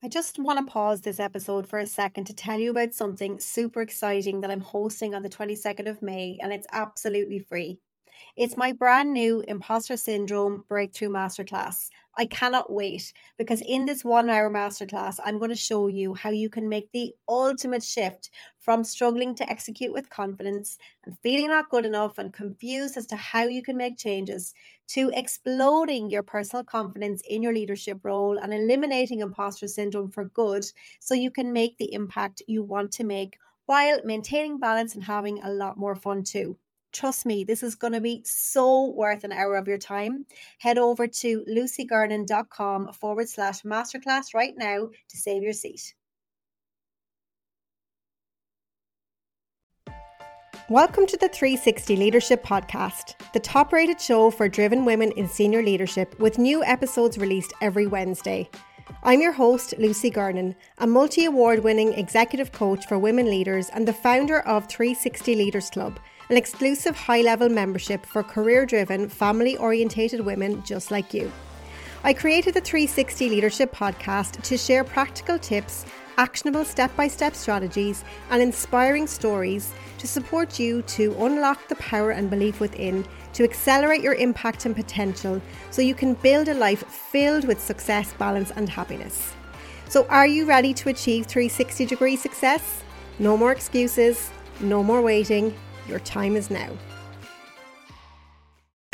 I just want to pause this episode for a second to tell you about something super exciting that I'm hosting on the 22nd of May, and it's absolutely free. It's my brand new Imposter Syndrome Breakthrough Masterclass. I cannot wait because in this one hour masterclass, I'm going to show you how you can make the ultimate shift from struggling to execute with confidence and feeling not good enough and confused as to how you can make changes to exploding your personal confidence in your leadership role and eliminating imposter syndrome for good so you can make the impact you want to make while maintaining balance and having a lot more fun too. Trust me, this is going to be so worth an hour of your time. Head over to lucygarnon.com forward slash masterclass right now to save your seat. Welcome to the 360 Leadership Podcast, the top rated show for driven women in senior leadership, with new episodes released every Wednesday. I'm your host, Lucy Garnon, a multi award winning executive coach for women leaders and the founder of 360 Leaders Club an exclusive high level membership for career driven, family orientated women just like you. I created the 360 Leadership Podcast to share practical tips, actionable step by step strategies, and inspiring stories to support you to unlock the power and belief within to accelerate your impact and potential so you can build a life filled with success, balance, and happiness. So, are you ready to achieve 360 degree success? No more excuses, no more waiting. Your time is now.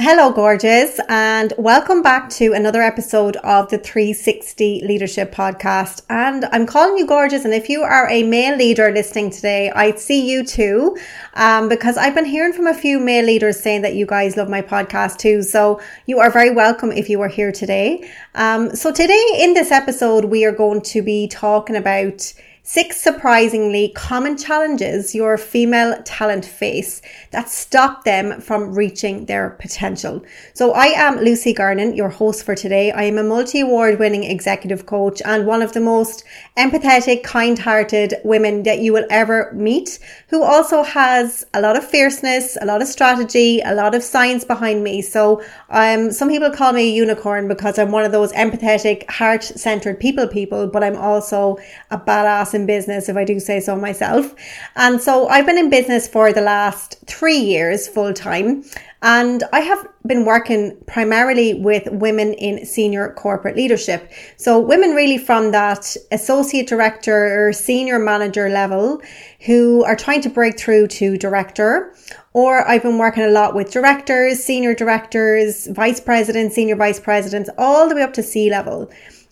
Hello, gorgeous, and welcome back to another episode of the 360 Leadership Podcast. And I'm calling you gorgeous. And if you are a male leader listening today, I see you too, um, because I've been hearing from a few male leaders saying that you guys love my podcast too. So you are very welcome if you are here today. Um, so today in this episode, we are going to be talking about Six surprisingly common challenges your female talent face that stop them from reaching their potential. So I am Lucy Garnon, your host for today. I am a multi-award winning executive coach and one of the most empathetic, kind-hearted women that you will ever meet who also has a lot of fierceness, a lot of strategy, a lot of science behind me. So um, some people call me a unicorn because I'm one of those empathetic, heart-centered people people, but I'm also a badass in business, if I do say so myself. And so I've been in business for the last three years full time. And I have been working primarily with women in senior corporate leadership. So women really from that associate director or senior manager level who are trying to break through to director. Or I've been working a lot with directors, senior directors, vice presidents, senior vice presidents, all the way up to C level.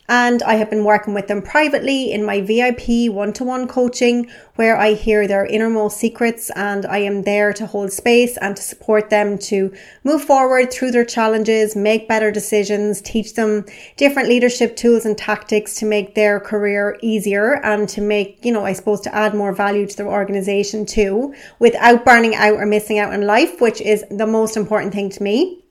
And I have been working with them privately in my VIP one to one coaching, where I hear their innermost secrets and I am there to hold space and to support them to move forward through their challenges, make better decisions, teach them different leadership tools and tactics to make their career easier and to make, you know, I suppose to add more value to their organization too, without burning out or missing out in life, which is the most important thing to me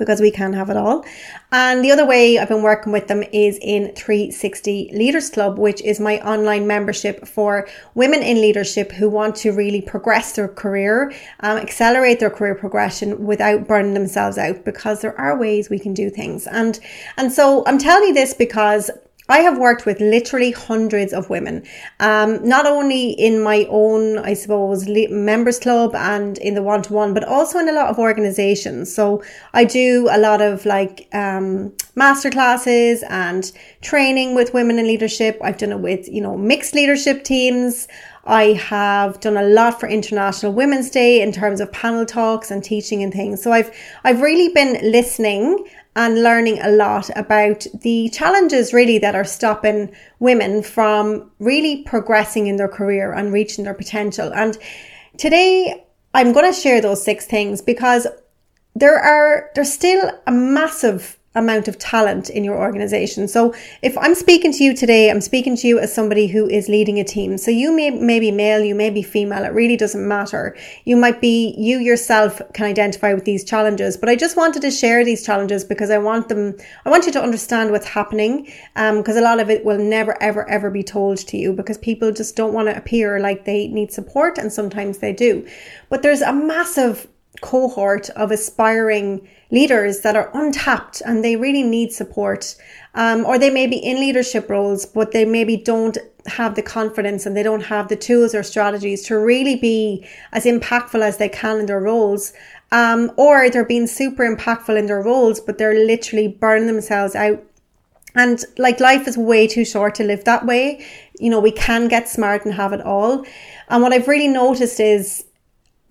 because we can have it all. And the other way I've been working with them is in 360 Leaders Club, which is my online membership for women in leadership who want to really progress their career, um, accelerate their career progression without burning themselves out because there are ways we can do things. And, and so I'm telling you this because I have worked with literally hundreds of women, um, not only in my own, I suppose, members club and in the one to one, but also in a lot of organizations. So I do a lot of like um, master classes and training with women in leadership. I've done it with, you know, mixed leadership teams. I have done a lot for International Women's Day in terms of panel talks and teaching and things. So I've I've really been listening and learning a lot about the challenges really that are stopping women from really progressing in their career and reaching their potential. And today I'm going to share those six things because there are, there's still a massive amount of talent in your organization. So if I'm speaking to you today, I'm speaking to you as somebody who is leading a team. So you may, may be male, you may be female. It really doesn't matter. You might be, you yourself can identify with these challenges, but I just wanted to share these challenges because I want them, I want you to understand what's happening. Um, because a lot of it will never, ever, ever be told to you because people just don't want to appear like they need support. And sometimes they do, but there's a massive cohort of aspiring leaders that are untapped and they really need support. Um, or they may be in leadership roles, but they maybe don't have the confidence and they don't have the tools or strategies to really be as impactful as they can in their roles. Um, or they're being super impactful in their roles, but they're literally burning themselves out. And like life is way too short to live that way. You know, we can get smart and have it all. And what I've really noticed is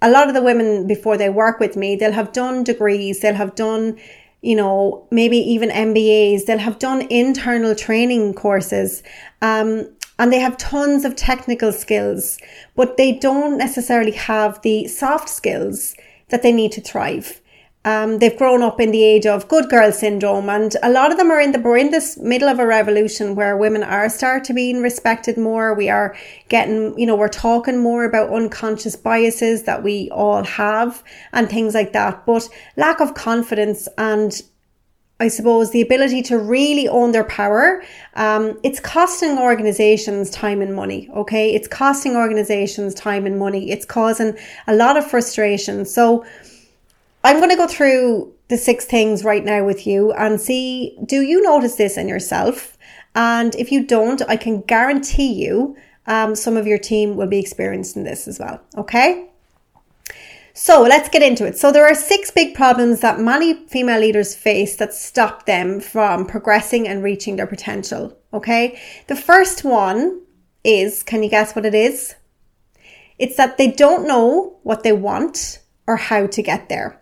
a lot of the women before they work with me, they'll have done degrees, they'll have done, you know, maybe even MBAs, they'll have done internal training courses. Um, and they have tons of technical skills, but they don't necessarily have the soft skills that they need to thrive. Um, they've grown up in the age of good girl syndrome, and a lot of them are in the we're in this middle of a revolution where women are starting to being respected more. We are getting, you know, we're talking more about unconscious biases that we all have and things like that. But lack of confidence and I suppose the ability to really own their power, um, it's costing organizations time and money. Okay, it's costing organizations time and money. It's causing a lot of frustration. So I'm going to go through the six things right now with you and see do you notice this in yourself? And if you don't, I can guarantee you um, some of your team will be experiencing this as well. Okay? So let's get into it. So there are six big problems that many female leaders face that stop them from progressing and reaching their potential. Okay? The first one is can you guess what it is? It's that they don't know what they want or how to get there.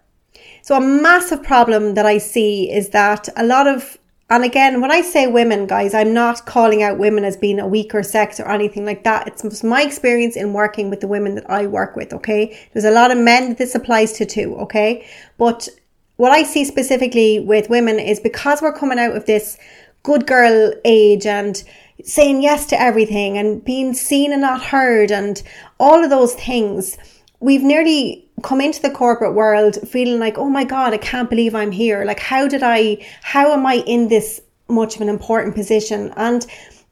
So a massive problem that I see is that a lot of and again, when I say women, guys, I'm not calling out women as being a weaker sex or anything like that. It's just my experience in working with the women that I work with, okay? There's a lot of men that this applies to too, okay? But what I see specifically with women is because we're coming out of this good girl age and saying yes to everything and being seen and not heard and all of those things, we've nearly come into the corporate world feeling like, oh my God, I can't believe I'm here. Like, how did I, how am I in this much of an important position? And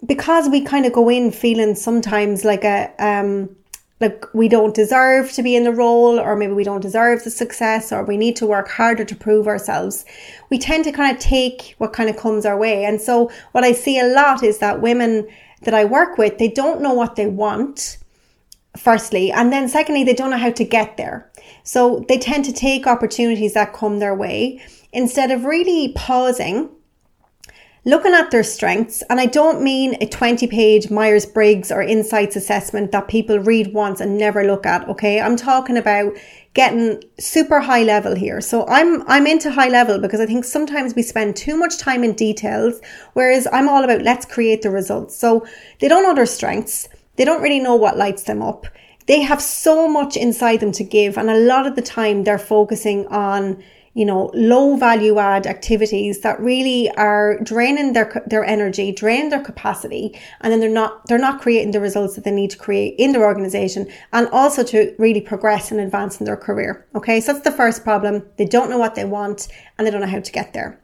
because we kind of go in feeling sometimes like a, um, like we don't deserve to be in the role, or maybe we don't deserve the success, or we need to work harder to prove ourselves. We tend to kind of take what kind of comes our way. And so, what I see a lot is that women that I work with, they don't know what they want firstly. And then secondly, they don't know how to get there. So they tend to take opportunities that come their way instead of really pausing, looking at their strengths. And I don't mean a 20 page Myers Briggs or insights assessment that people read once and never look at. Okay. I'm talking about getting super high level here. So I'm I'm into high level because I think sometimes we spend too much time in details whereas I'm all about let's create the results. So they don't know their strengths. They don't really know what lights them up. They have so much inside them to give. And a lot of the time they're focusing on, you know, low value add activities that really are draining their, their energy, draining their capacity. And then they're not, they're not creating the results that they need to create in their organization and also to really progress and advance in their career. Okay. So that's the first problem. They don't know what they want and they don't know how to get there.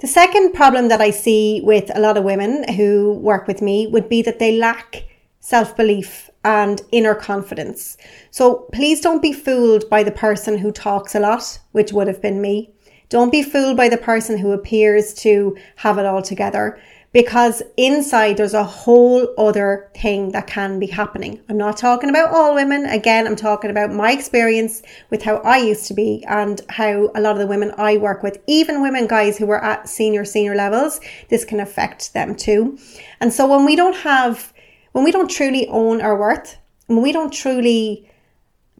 The second problem that I see with a lot of women who work with me would be that they lack self belief and inner confidence. So please don't be fooled by the person who talks a lot, which would have been me. Don't be fooled by the person who appears to have it all together because inside there's a whole other thing that can be happening. I'm not talking about all women. Again, I'm talking about my experience with how I used to be and how a lot of the women I work with, even women guys who are at senior, senior levels, this can affect them too. And so when we don't have when we don't truly own our worth, when we don't truly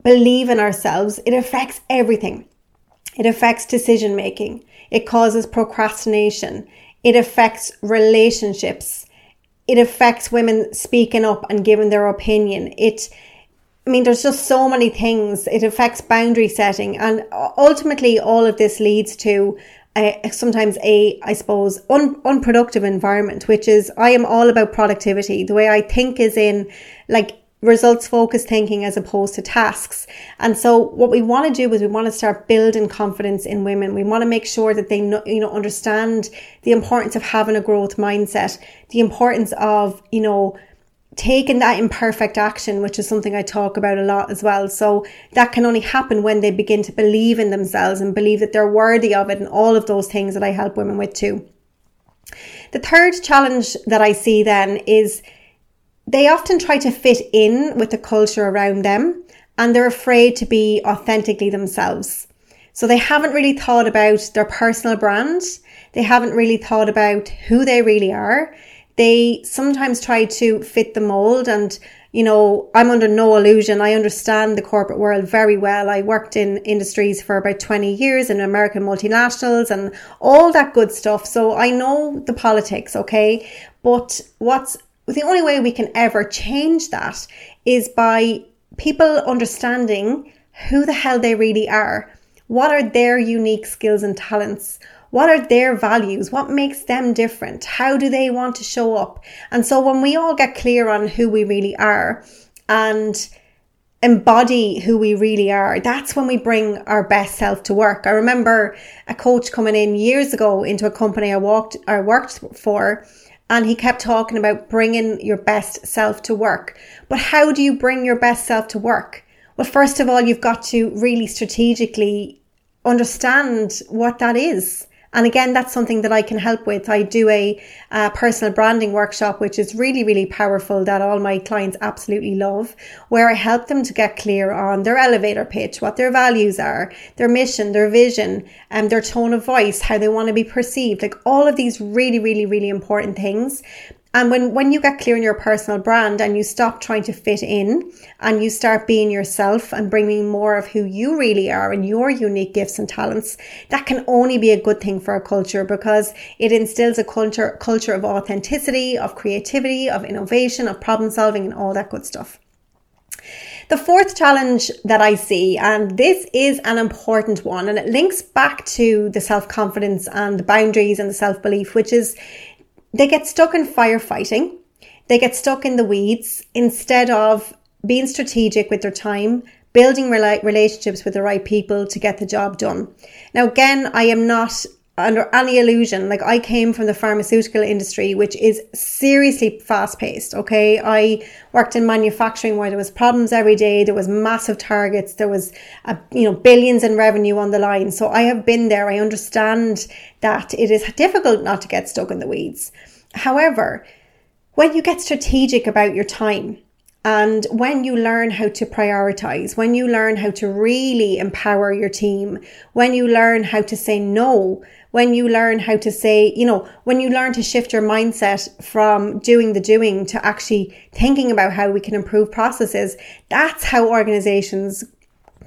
believe in ourselves, it affects everything. It affects decision making. It causes procrastination. It affects relationships. It affects women speaking up and giving their opinion. It, I mean, there's just so many things. It affects boundary setting. And ultimately, all of this leads to sometimes a, I suppose, un, unproductive environment, which is I am all about productivity. The way I think is in like results focused thinking as opposed to tasks. And so what we want to do is we want to start building confidence in women. We want to make sure that they know, you know, understand the importance of having a growth mindset, the importance of, you know, taking that imperfect action, which is something I talk about a lot as well. So that can only happen when they begin to believe in themselves and believe that they're worthy of it and all of those things that I help women with too. The third challenge that I see then is they often try to fit in with the culture around them and they're afraid to be authentically themselves. So they haven't really thought about their personal brand. They haven't really thought about who they really are they sometimes try to fit the mold and you know i'm under no illusion. I understand the corporate world very well. I worked in industries for about 20 years in american multinationals and all that good stuff. So i know the politics okay? But what's the only way we can ever change that is by people understanding who the hell they really are. What are their unique skills and talents what are their values? What makes them different? How do they want to show up? And so when we all get clear on who we really are and embody who we really are, that's when we bring our best self to work. I remember a coach coming in years ago into a company I walked I worked for and he kept talking about bringing your best self to work. But how do you bring your best self to work? Well, first of all, you've got to really strategically understand what that is. And again, that's something that I can help with. I do a, a, personal branding workshop, which is really, really powerful that all my clients absolutely love, where I help them to get clear on their elevator pitch, what their values are, their mission, their vision, and their tone of voice, how they want to be perceived, like all of these really, really, really important things. And when, when you get clear on your personal brand and you stop trying to fit in and you start being yourself and bringing more of who you really are and your unique gifts and talents, that can only be a good thing for a culture because it instills a culture, culture of authenticity, of creativity, of innovation, of problem solving and all that good stuff. The fourth challenge that I see, and this is an important one, and it links back to the self confidence and the boundaries and the self belief, which is they get stuck in firefighting. They get stuck in the weeds instead of being strategic with their time, building relationships with the right people to get the job done. Now, again, I am not under any illusion. Like I came from the pharmaceutical industry, which is seriously fast paced. Okay. I worked in manufacturing where there was problems every day. There was massive targets. There was, a, you know, billions in revenue on the line. So I have been there. I understand that it is difficult not to get stuck in the weeds. However, when you get strategic about your time, and when you learn how to prioritize, when you learn how to really empower your team, when you learn how to say no, when you learn how to say, you know, when you learn to shift your mindset from doing the doing to actually thinking about how we can improve processes, that's how organizations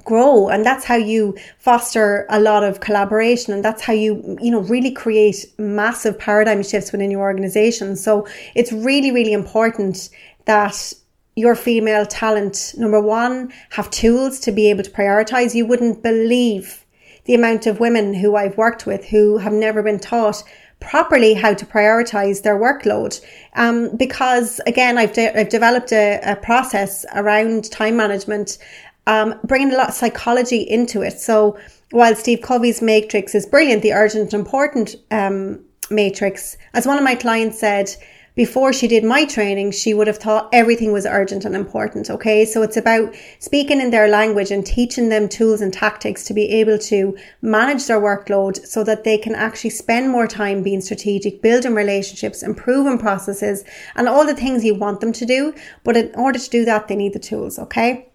grow. And that's how you foster a lot of collaboration. And that's how you you know really create massive paradigm shifts within your organization. So it's really really important that your female talent number 1 have tools to be able to prioritize you wouldn't believe the amount of women who I've worked with who have never been taught properly how to prioritize their workload. Um, because again, I've, de- I've developed a, a, process around time management um, bringing a lot of psychology into it. So while Steve Covey's matrix is brilliant, the urgent important um, matrix, as one of my clients said, before she did my training, she would have thought everything was urgent and important. Okay. So it's about speaking in their language and teaching them tools and tactics to be able to manage their workload so that they can actually spend more time being strategic, building relationships, improving processes and all the things you want them to do. But in order to do that, they need the tools. Okay.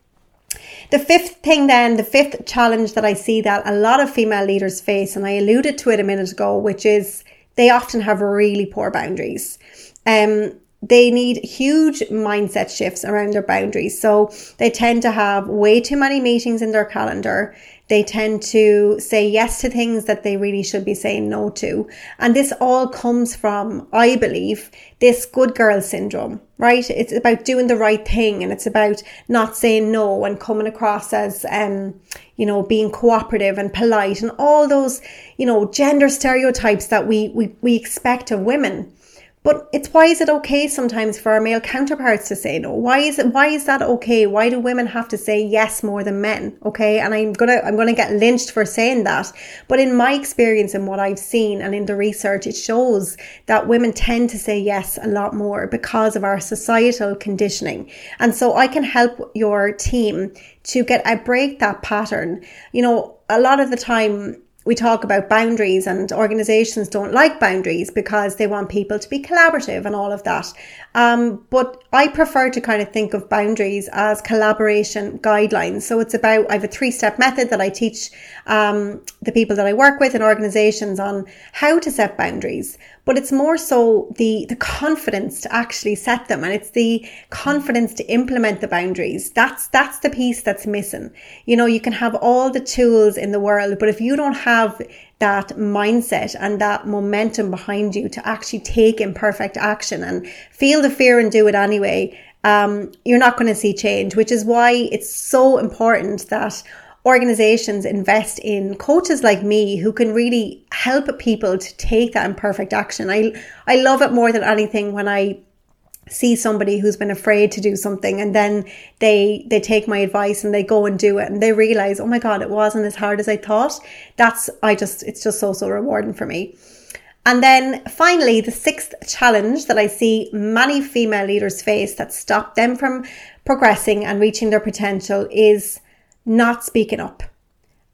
The fifth thing, then, the fifth challenge that I see that a lot of female leaders face, and I alluded to it a minute ago, which is they often have really poor boundaries. Um, they need huge mindset shifts around their boundaries. So they tend to have way too many meetings in their calendar. They tend to say yes to things that they really should be saying no to. And this all comes from, I believe, this good girl syndrome, right? It's about doing the right thing and it's about not saying no and coming across as, um, you know, being cooperative and polite and all those, you know, gender stereotypes that we, we, we expect of women. But it's why is it okay sometimes for our male counterparts to say no? Why is it why is that okay? Why do women have to say yes more than men? Okay? And I'm gonna I'm gonna get lynched for saying that. But in my experience and what I've seen and in the research, it shows that women tend to say yes a lot more because of our societal conditioning. And so I can help your team to get a break that pattern. You know, a lot of the time we talk about boundaries and organizations don't like boundaries because they want people to be collaborative and all of that. Um, but I prefer to kind of think of boundaries as collaboration guidelines. So it's about, I have a three step method that I teach um, the people that I work with in organizations on how to set boundaries. But it's more so the, the confidence to actually set them and it's the confidence to implement the boundaries. That's, that's the piece that's missing. You know, you can have all the tools in the world, but if you don't have that mindset and that momentum behind you to actually take imperfect action and feel the fear and do it anyway, um, you're not going to see change, which is why it's so important that organizations invest in coaches like me who can really help people to take that imperfect action. I, I love it more than anything when I see somebody who's been afraid to do something and then they they take my advice and they go and do it and they realize oh my god it wasn't as hard as i thought that's i just it's just so so rewarding for me and then finally the sixth challenge that i see many female leaders face that stop them from progressing and reaching their potential is not speaking up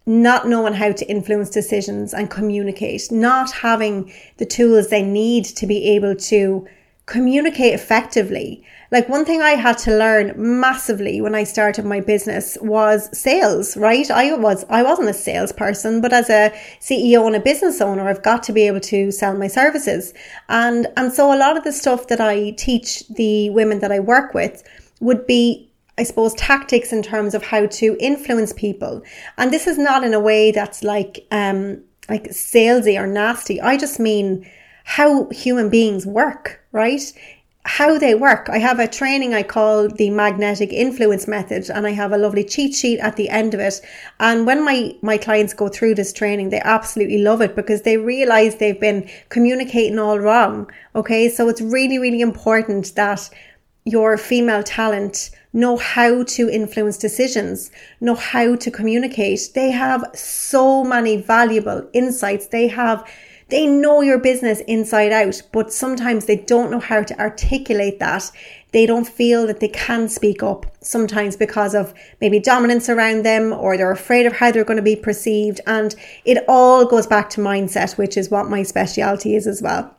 not knowing how to influence decisions and communicate not having the tools they need to be able to communicate effectively. Like one thing I had to learn massively when I started my business was sales, right? I was, I wasn't a salesperson, but as a CEO and a business owner, I've got to be able to sell my services. And, and so a lot of the stuff that I teach the women that I work with would be I suppose, tactics in terms of how to influence people. And this is not in a way that's like, um, like salesy or nasty. I just mean how human beings work, right? How they work. I have a training I call the magnetic influence method and I have a lovely cheat sheet at the end of it. And when my, my clients go through this training, they absolutely love it because they realize they've been communicating all wrong. Okay. So it's really, really important that your female talent know how to influence decisions, know how to communicate. They have so many valuable insights. They have they know your business inside out, but sometimes they don't know how to articulate that. They don't feel that they can speak up, sometimes because of maybe dominance around them or they're afraid of how they're going to be perceived. And it all goes back to mindset, which is what my specialty is as well.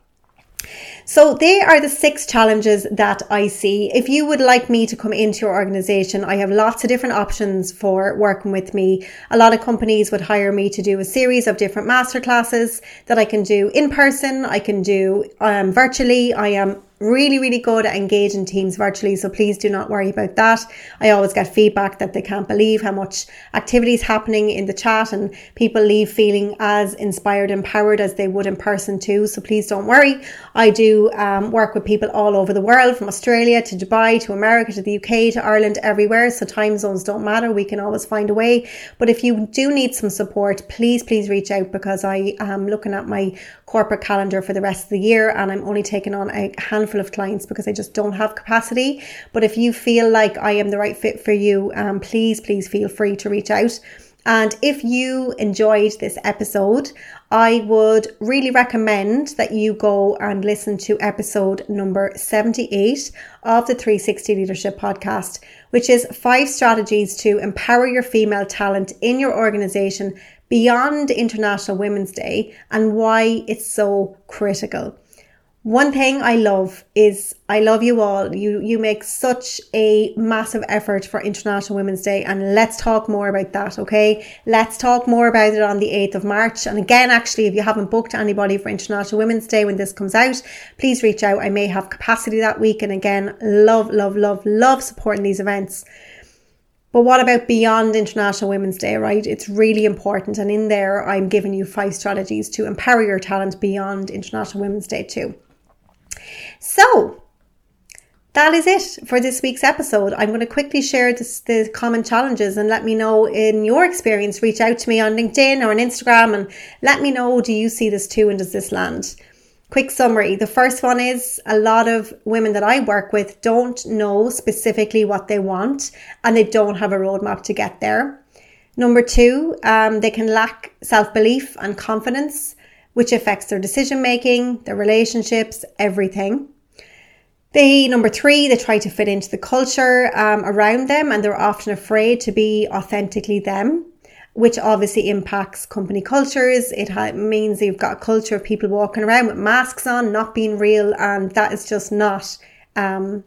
So they are the six challenges that I see. If you would like me to come into your organization, I have lots of different options for working with me. A lot of companies would hire me to do a series of different masterclasses that I can do in person. I can do um, virtually. I am really, really good at engaging teams virtually. So please do not worry about that. I always get feedback that they can't believe how much activity is happening in the chat and people leave feeling as inspired, empowered as they would in person too. So please don't worry. I do um, work with people all over the world from Australia to Dubai to America to the UK to Ireland, everywhere. So time zones don't matter. We can always find a way. But if you do need some support, please, please reach out because I am looking at my corporate calendar for the rest of the year and I'm only taking on a handful of clients because I just don't have capacity. But if you feel like I am the right fit for you, um, please, please feel free to reach out. And if you enjoyed this episode, I would really recommend that you go and listen to episode number 78 of the 360 Leadership Podcast, which is five strategies to empower your female talent in your organization beyond International Women's Day and why it's so critical. One thing I love is I love you all. You you make such a massive effort for International Women's Day and let's talk more about that, okay? Let's talk more about it on the 8th of March. And again, actually, if you haven't booked anybody for International Women's Day when this comes out, please reach out. I may have capacity that week and again, love love love love supporting these events. But what about beyond International Women's Day, right? It's really important. And in there, I'm giving you five strategies to empower your talent beyond International Women's Day, too. So, that is it for this week's episode. I'm going to quickly share this, the common challenges and let me know in your experience. Reach out to me on LinkedIn or on Instagram and let me know do you see this too and does this land? Quick summary. The first one is a lot of women that I work with don't know specifically what they want and they don't have a roadmap to get there. Number two, um, they can lack self belief and confidence, which affects their decision making, their relationships, everything. They, number three, they try to fit into the culture um, around them and they're often afraid to be authentically them which obviously impacts company cultures. It ha- means you've got a culture of people walking around with masks on, not being real, and that is just not um,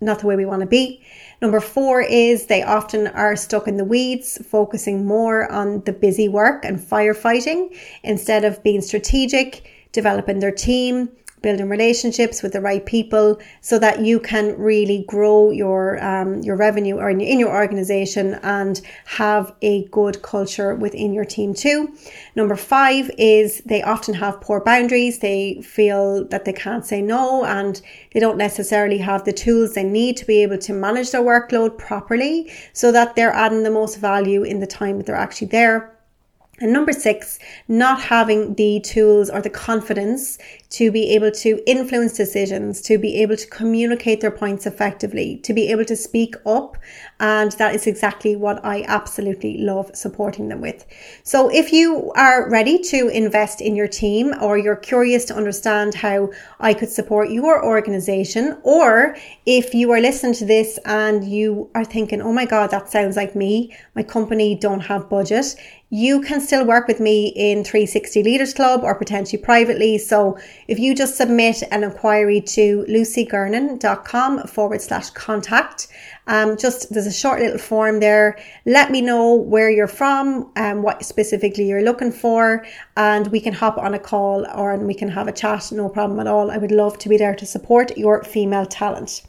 not the way we want to be. Number four is they often are stuck in the weeds, focusing more on the busy work and firefighting instead of being strategic, developing their team, building relationships with the right people so that you can really grow your um, your revenue or in, your organization and have a good culture within your team too. Number five is they often have poor boundaries. They feel that they can't say no and they don't necessarily have the tools they need to be able to manage their workload properly so that they're adding the most value in the time that they're actually there. And number six, not having the tools or the confidence to be able to influence decisions, to be able to communicate their points effectively, to be able to speak up. And that is exactly what I absolutely love supporting them with. So if you are ready to invest in your team or you're curious to understand how I could support your organization, or if you are listening to this and you are thinking, oh my God, that sounds like me. My company don't have budget you can still work with me in 360 Leaders Club or potentially privately. So if you just submit an inquiry to lucygarnon.com forward slash contact, um, just there's a short little form there. Let me know where you're from and what specifically you're looking for, and we can hop on a call or and we can have a chat. No problem at all. I would love to be there to support your female talent.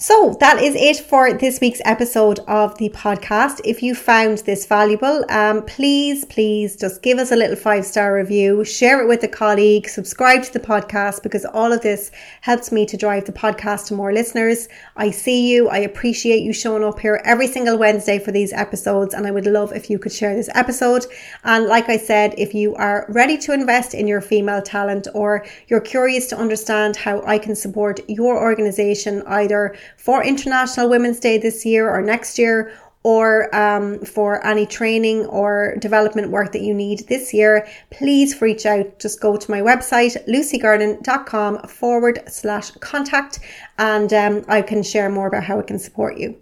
So that is it for this week's episode of the podcast. If you found this valuable, um, please, please just give us a little five star review, share it with a colleague, subscribe to the podcast because all of this helps me to drive the podcast to more listeners. I see you. I appreciate you showing up here every single Wednesday for these episodes, and I would love if you could share this episode. And like I said, if you are ready to invest in your female talent or you're curious to understand how I can support your organization either for International Women's Day this year or next year, or um, for any training or development work that you need this year, please reach out. Just go to my website, lucygarnon.com forward slash contact, and um, I can share more about how I can support you.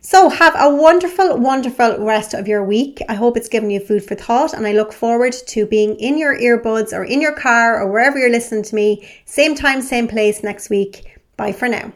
So, have a wonderful, wonderful rest of your week. I hope it's given you food for thought, and I look forward to being in your earbuds or in your car or wherever you're listening to me, same time, same place next week. Bye for now.